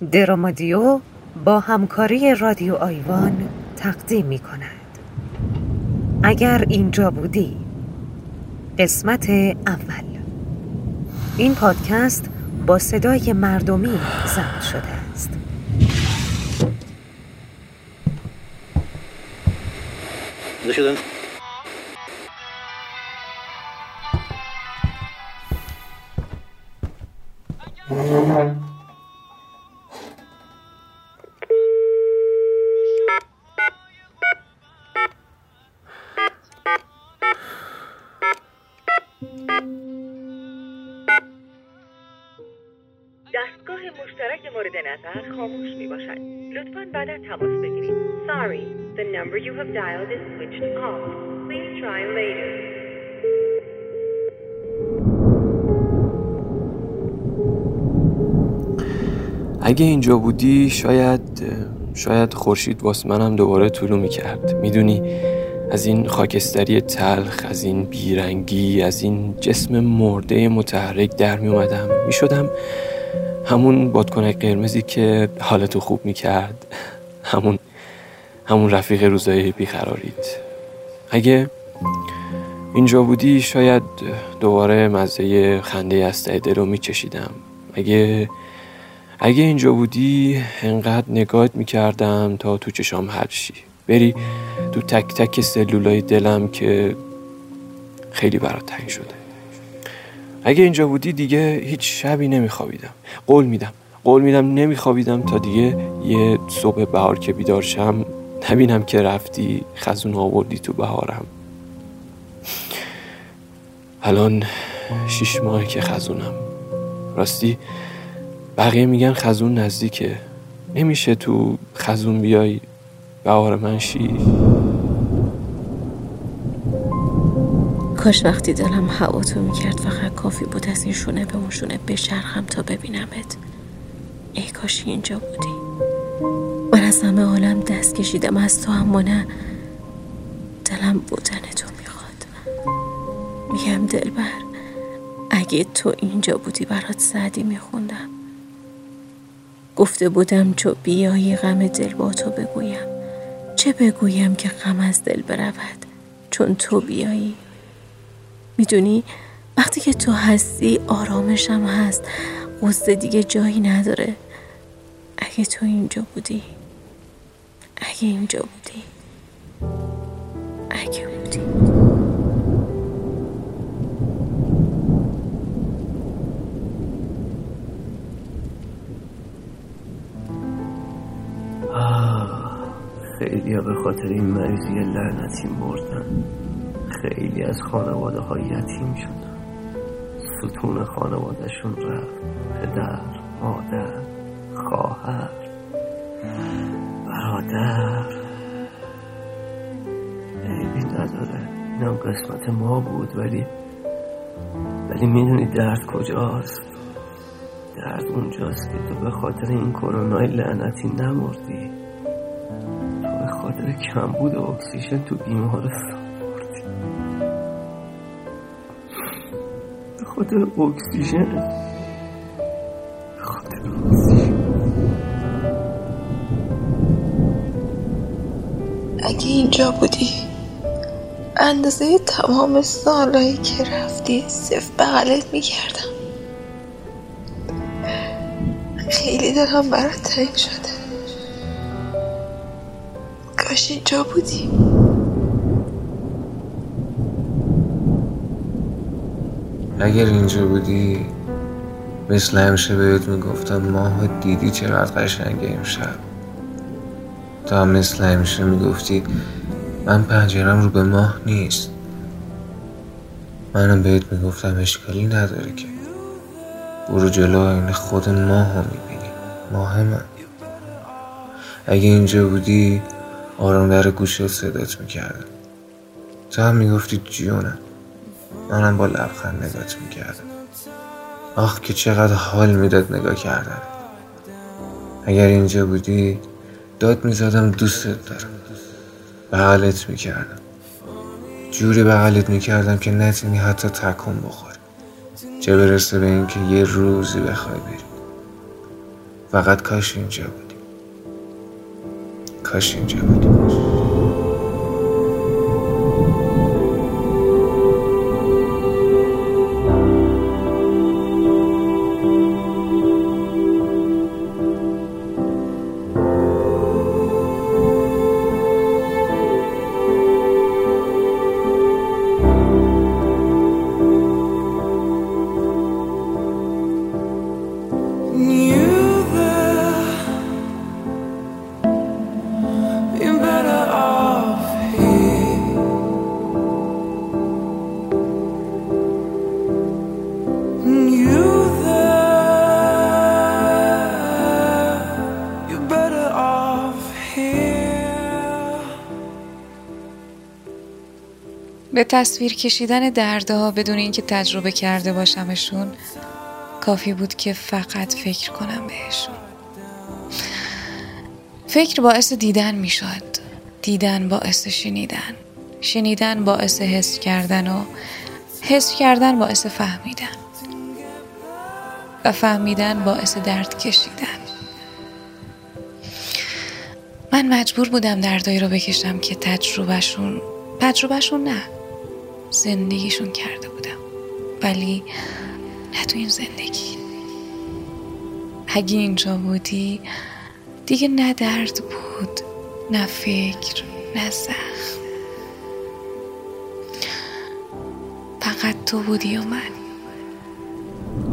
درامادیو با همکاری رادیو آیوان تقدیم می کند. اگر اینجا بودی قسمت اول. این پادکست با صدای مردمی ضبط شده است. دستگاه مورد نظر خاموش می باشد. لطفاً بعدا تماس بگیرید. Sorry, the number you have dialed is switched off. Please try later. اگه اینجا بودی شاید شاید خورشید واس منم دوباره طولو می‌کرد می‌دونی از این خاکستری تلخ از این بیرنگی از این جسم مرده متحرک در می اومدم می شدم همون بادکنک قرمزی که حالتو خوب می‌کرد همون همون رفیق روزای بیقرارید. اگه اینجا بودی شاید دوباره مزه خنده از دل رو میچشیدم. اگه اگه اینجا بودی انقدر نگاهت می‌کردم تا تو چشام حل شی. بری تو تک تک سلولای دلم که خیلی برات تنگ شده. اگه اینجا بودی دیگه هیچ شبی نمیخوابیدم. قول میدم. قول میدم نمیخوابیدم تا دیگه یه صبح بهار که بیدار شم نبینم که رفتی خزون آوردی تو بهارم. الان شیش ماه که خزونم. راستی بقیه میگن خزون نزدیکه. نمیشه تو خزون بیای بهار من شی کاش وقتی دلم هوا تو می‌کرد. فقط کافی بود از این شونه به اون شونه بشرخم تا ببینمت. ای کاش اینجا بودی. من از همه عالم دست کشیدم. از تو اما نه. دلم بودن تو می‌خواد. میگم دلبر اگه تو اینجا بودی برات سعدی میخوندم. گفته بودم چو بیایی غم دل با تو بگویم. چه بگویم که غم از دل برود؟ چون تو بیایی. می‌دونی؟ وقتی که تو هستی آرامشم هست. قصد دیگه جایی نداره. اگه تو اینجا بودی. اگه اینجا بودی. اگه بودی. خیلی به خاطر این مریضی لعنتی مردن. خیلی از خانواده ها یتیم شدن. ستون خانوادهشون رفت. پدر مادر خواهر برادر. عیبی نداره. اینم قسمت ما بود ولی ولی می‌دونی درد کجاست؟ درد اونجاست که تو به خاطر این کرونای لعنتی نمردی. تو به خاطر کمبود اکسیژن تو بیمارستان. خاطر اکسیژن. اکسیژن. اگه اینجا بودی اندازه تمام سالهایی که رفتی صرف بغلت می‌کردم. خیلی دلم برات تنگ شده. کاش اینجا بودی. اگر اینجا بودی مثل همیشه بهت می‌گفتم ماه دیدی چقدر قشنگه امشب تا هم مثل همیشه می‌گفتی من پنجرم رو به ماه نیست. منم بهت می‌گفتم اشکالی نداره که. برو جلو این خود ماه رو می‌بینی. ماه من. اگه اینجا بودی آرام در گوشه صدات می‌کردم. تو هم می‌گفتی جونم منم با لبخند نگات می‌کردم. آخ که چقدر حال می‌داد نگاه کردن. اگر اینجا بودی داد می‌زدم دوستت دارم. بغلت می‌کردم. جوری بغلت می‌کردم که نتونی حتی تکون بخوری. چه برسه به اینکه یه روزی بخوای بری. فقط کاش اینجا بودی. کاش اینجا بودی. به تصویر کشیدن دردها بدون اینکه تجربه کرده باشمشون کافی بود که فقط فکر کنم بهشون. فکر باعث دیدن می‌شد. دیدن باعث شنیدن. شنیدن باعث حس کردن و حس کردن باعث فهمیدن. و فهمیدن باعث درد کشیدن. من مجبور بودم دردایی رو بکشم که تجربهشون تجربهشون نه. زندگیشون کرده بودم. ولی نه تو این زندگی. اگه اینجا بودی دیگه نه درد بود نه فکر نه زخم. فقط تو بودی و من.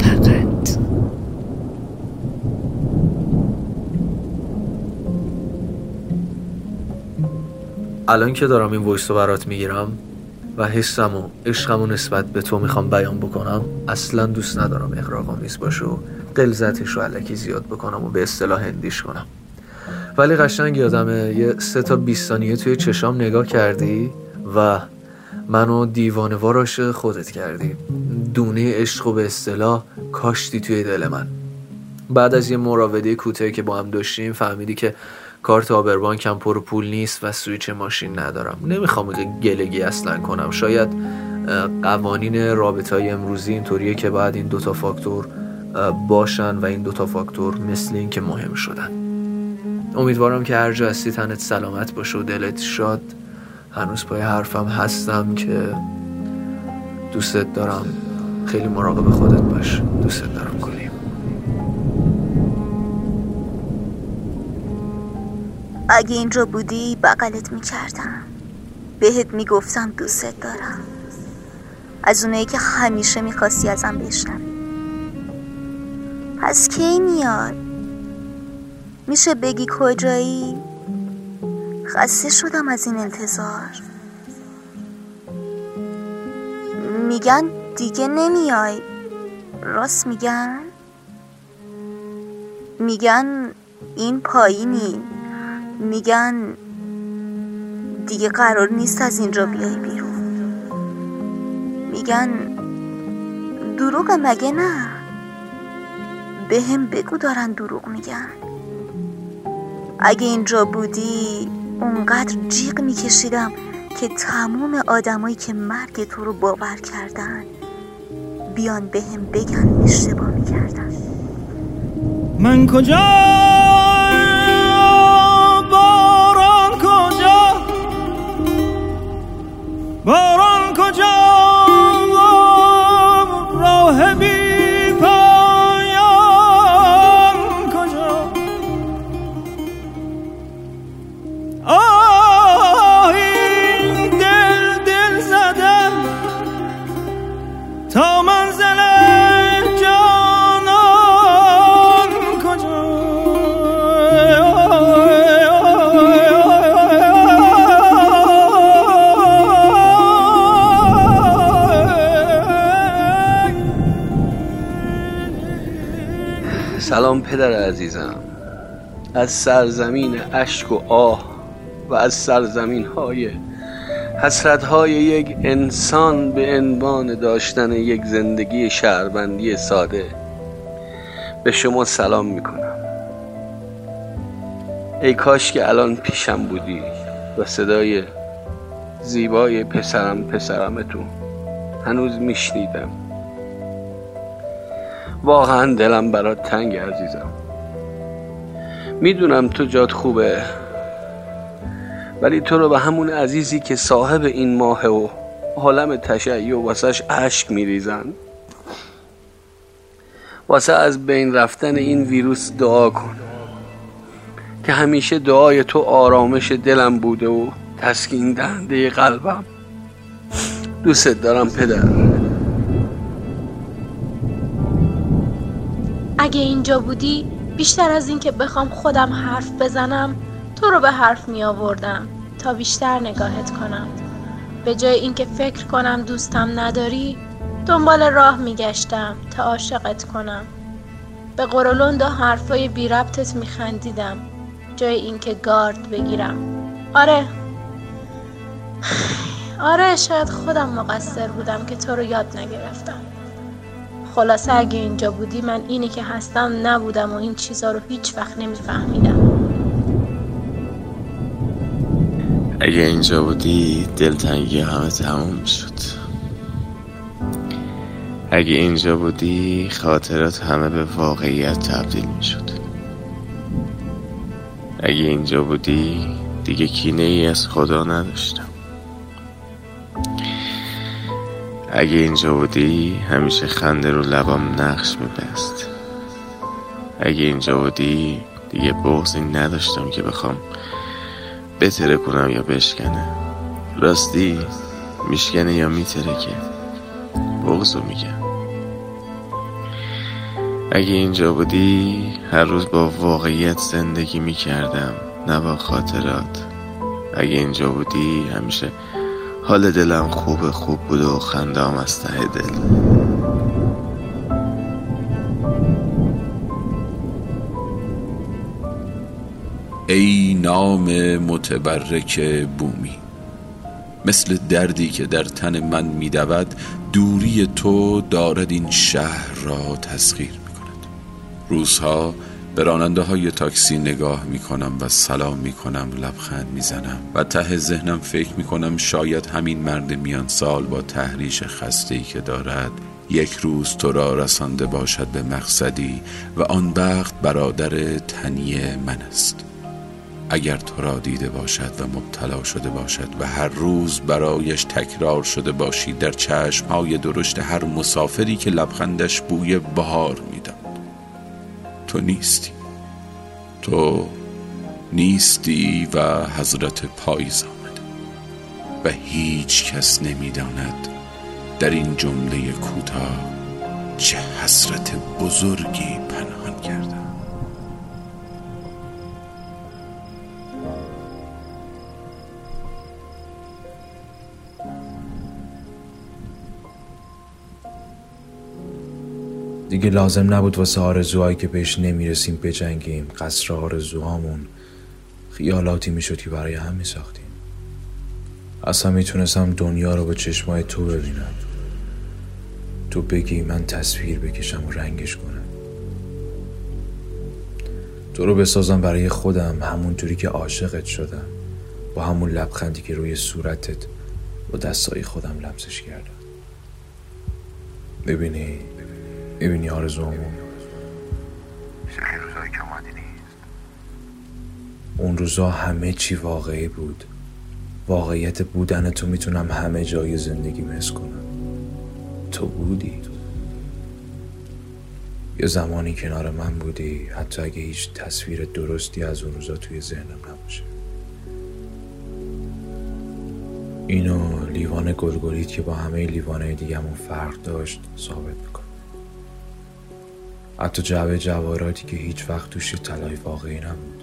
فقط. الان که دارم این ویس رو برات می‌گیرم و حسم و عشقم و نسبت به تو می‌خوام بیان بکنم اصلا دوست ندارم اقراق آمیز باشه و قلزتش رو علکی زیاد بکنم و به اصطلاح هندیش کنم. ولی قشنگ یادمه یه سه تا 20 ثانیه توی چشام نگاه کردی و منو دیوانوار عاشق خودت کردی. دونه عشق و به اصطلاح کاشتی توی دل من. بعد از یه مراوده کوتاهی که با هم داشتیم فهمیدی که کارت آبربانکم پر پول نیست و سویچ ماشین ندارم. نمی‌خوام گلگی اصلا کنم. شاید قوانین رابطه های امروزی اینطوریه که باید این دوتا فاکتور باشن و این دوتا فاکتور مثل این که مهم شدن. امیدوارم که هر جا هستی تنت سلامت باشه و دلت شاد. هنوز پای حرفم هستم که دوستت دارم. خیلی مراقب خودت باش. دوستت دارم. کنیم اگه اینجا بودی بغلت می‌کردم. بهت می‌گفتم دوستت دارم. از اونایی که همیشه می‌خواستی ازم بشنوی. پس کی میاد؟ میشه بگی کجایی؟ خسته شدم از این انتظار. میگن دیگه نمیای. راست میگن؟ میگن این پایینی. میگن دیگه قرار نیست از اینجا بیای بیرون. میگن دروغ مگه نه؟ به هم بگو دارن دروغ میگن. اگه اینجا بودی اونقدر جیغ میکشیدم که تموم آدمایی که مرگ تو رو باور کردن بیان به هم بگن اشتباه می‌کردن. من کجا؟ Glory! سلام پدر عزیزم. از سرزمین اشک و آه و از سرزمین های حسرت های یک انسان به عنوان داشتن یک زندگی شهروندی ساده به شما سلام می‌کنم. ای کاش که الان پیشم بودی و صدای زیبای پسرم پسرمتون هنوز میشنیدم. واقعا دلم برات تنگ عزیزم. می‌دونم تو جات خوبه ولی تو رو به همون عزیزی که صاحب این ماه و حالم تشیع و واسش اشک میریزن. واسه از بین رفتن این ویروس دعا کن که همیشه دعای تو آرامش دلم بوده و تسکین دهنده قلبم. دوست دارم پدر. اگه اینجا بودی بیشتر از اینکه بخوام خودم حرف بزنم تو رو به حرف می آوردم تا بیشتر نگاهت کنم. به جای اینکه فکر کنم دوستم نداری دنبال راه میگشتم تا عاشقت کنم. به قرولند و حرفای بی ربطت میخندیدم جای اینکه گارد بگیرم. آره. آره شاید خودم مقصر بودم که تو رو یاد نگرفتم. خلاصه اگه اینجا بودی من اینی که هستم نبودم و این چیزا رو هیچ وقت نمیفهمیدم. اگه اینجا بودی دلتنگی همه تموم شد. اگه اینجا بودی خاطرات همه به واقعیت تبدیل می شد اگه اینجا بودی دیگه کینه ای از خدا نداشتم. اگه اینجا بودی همیشه خنده رو لبام نقش میبست. اگه اینجا بودی دیگه بغزی نداشتم که بخوام بتره کنم یا بشکنه. راستی میشکنه یا میتره که؟ بغزو میگم. اگه اینجا بودی هر روز با واقعیت زندگی می‌کردم نه با خاطرات. اگه اینجا بودی همیشه حال دلم خوب خوب بود و خندام از ته دل. ای نام متبرک بومی مثل دردی که در تن من میدود دوری تو دارد این شهر را تسخیر می کند روزها به راننده های تاکسی نگاه می کنم و سلام می کنم لبخند می زنم و ته ذهنم فکر می کنم شاید همین مرد میان سال با تحریش خسته ای که دارد یک روز تو را رسانده باشد به مقصدی و آن وقت برادر تنی من است. اگر تو را دیده باشد و مبتلا شده باشد و هر روز برایش تکرار شده باشی در چشمهای درشت هر مسافری که لبخندش بوی بهار می‌داد تو نیستی. تو نیستی و حضرت پاییز آمده و هیچ کس نمی‌داند در این جمله کوتاه چه حسرت بزرگی پنهان کرده. دیگه لازم نبود واسه آرزوهایی که بهش نمی‌رسیم بجنگیم. قصر آرزوهامون خیالاتی می‌شد که برای هم میساختیم اصلا می‌تونستم دنیا رو به چشمای تو ببینم. تو بگی من تصویر بکشم و رنگش کنم. تو رو بسازم برای خودم همونطوری که عاشقت شدم. با همون لبخندی که روی صورتت با دستای خودم لمسش کردم. ببینی ببینی آرزوامو شاید روزایی که اومدی نیست. اون روزا همه چی واقعی بود. واقعیت بودن تو می‌تونم همه جای زندگی حس کنم. تو بودی. یه زمانی کنار من بودی حتی اگه هیچ تصویر درستی از اون روزا توی ذهنم نباشه. اینو لیوان گلگلیت که با همه لیوانهای دیگهمون فرق داشت ثابت می‌کنه حتی جعبه جواراتی که هیچ وقت توش طلای واقعی نبود.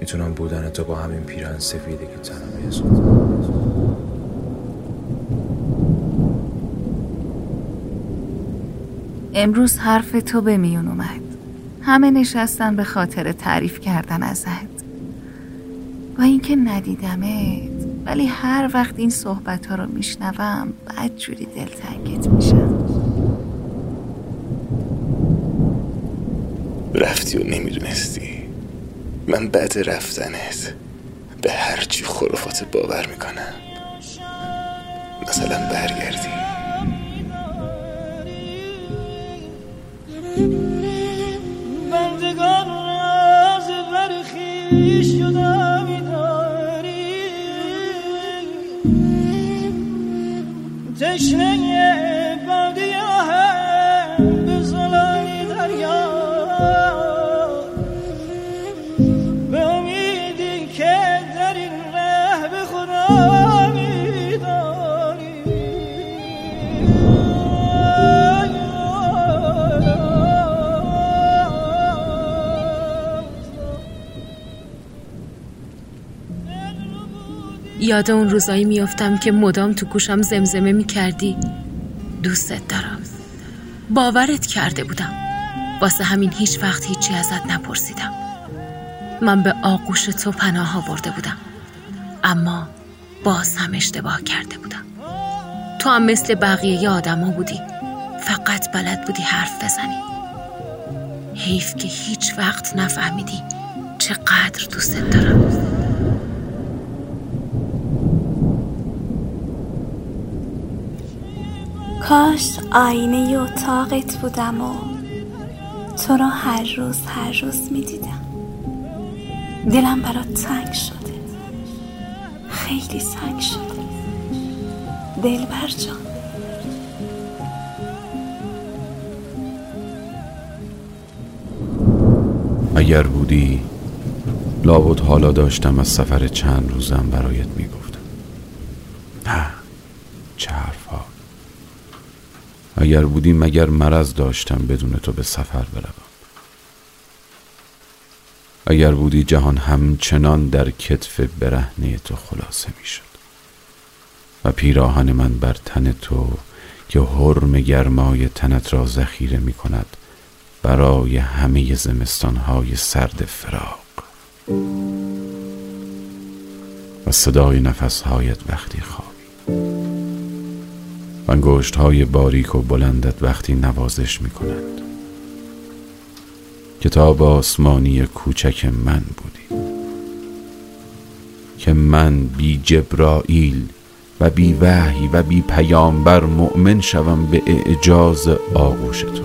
می‌تونم بودن تو با همین پیرن سفیده که تنم امروز حرف تو به میون اومد. همه نشستن به خاطر تعریف کردن ازت. و اینکه ندیدمت ولی هر وقت این صحبت ها رو میشنوم بعد جوری دلتنگت میشم. رفتی و نمی‌دونستی. من بعد رفتنت به هرچی خرافات باور می‌کنم. مثلا برگردی. بندگان داری. تشنه یاد اون روزایی میافتم که مدام تو گوشم زمزمه می‌کردی. دوستت دارم. باورت کرده بودم. واسه همین هیچ وقت هیچی ازت نپرسیدم. من به آغوش تو پناه آورده بودم. اما باز هم اشتباه کرده بودم. تو هم مثل بقیه آدما بودی. فقط بلد بودی حرف بزنی. حیف که هیچ وقت نفهمیدی چقدر دوستت دارم. کاش آینه اتاقت بودم و تو رو هر روز هر روز می‌دیدم. دلم برات تنگ شده. خیلی تنگ شده. دلبر جان. اگر بودی لابد حالا داشتم از سفر چند روزم برایت می‌گفتم نه چه حرفها اگر بودی مگر مرض داشتم بدون تو به سفر بروم. اگر بودی جهان همچنان در کتف برهنه تو خلاصه می‌شد. و پیراهن من بر تن تو که حرم گرمای تنت را ذخیره می کند برای همه زمستانهای سرد فراق. و صدای نفسهایت وقتی خوابی. و انگشت های باریک و بلندت وقتی نوازش می کنند کتاب آسمانی کوچک من بودی. که من بی جبرائیل و بی وحی و بی پیامبر مؤمن شوم به اعجاز آغوش تو.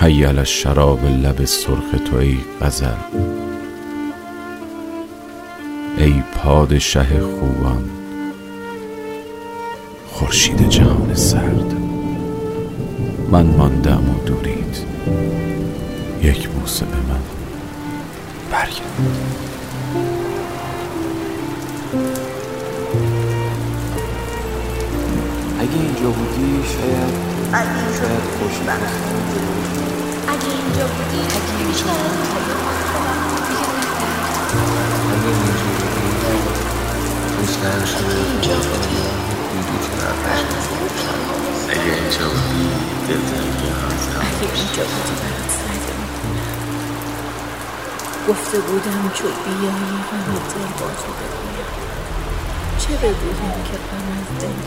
حیل الشراب لب سرخ تو ای غزل. ای پادشه خوبان. خورشید جهان سرد. من ماندم و دورید. یک بوسه به من. برگرد. اگه اینجا بودی شاید شاید خوشی اگه اینجا بودی بیشتر گفته بودم چو بیایی غم دل با تو بگویم چه بگویم که غم از دل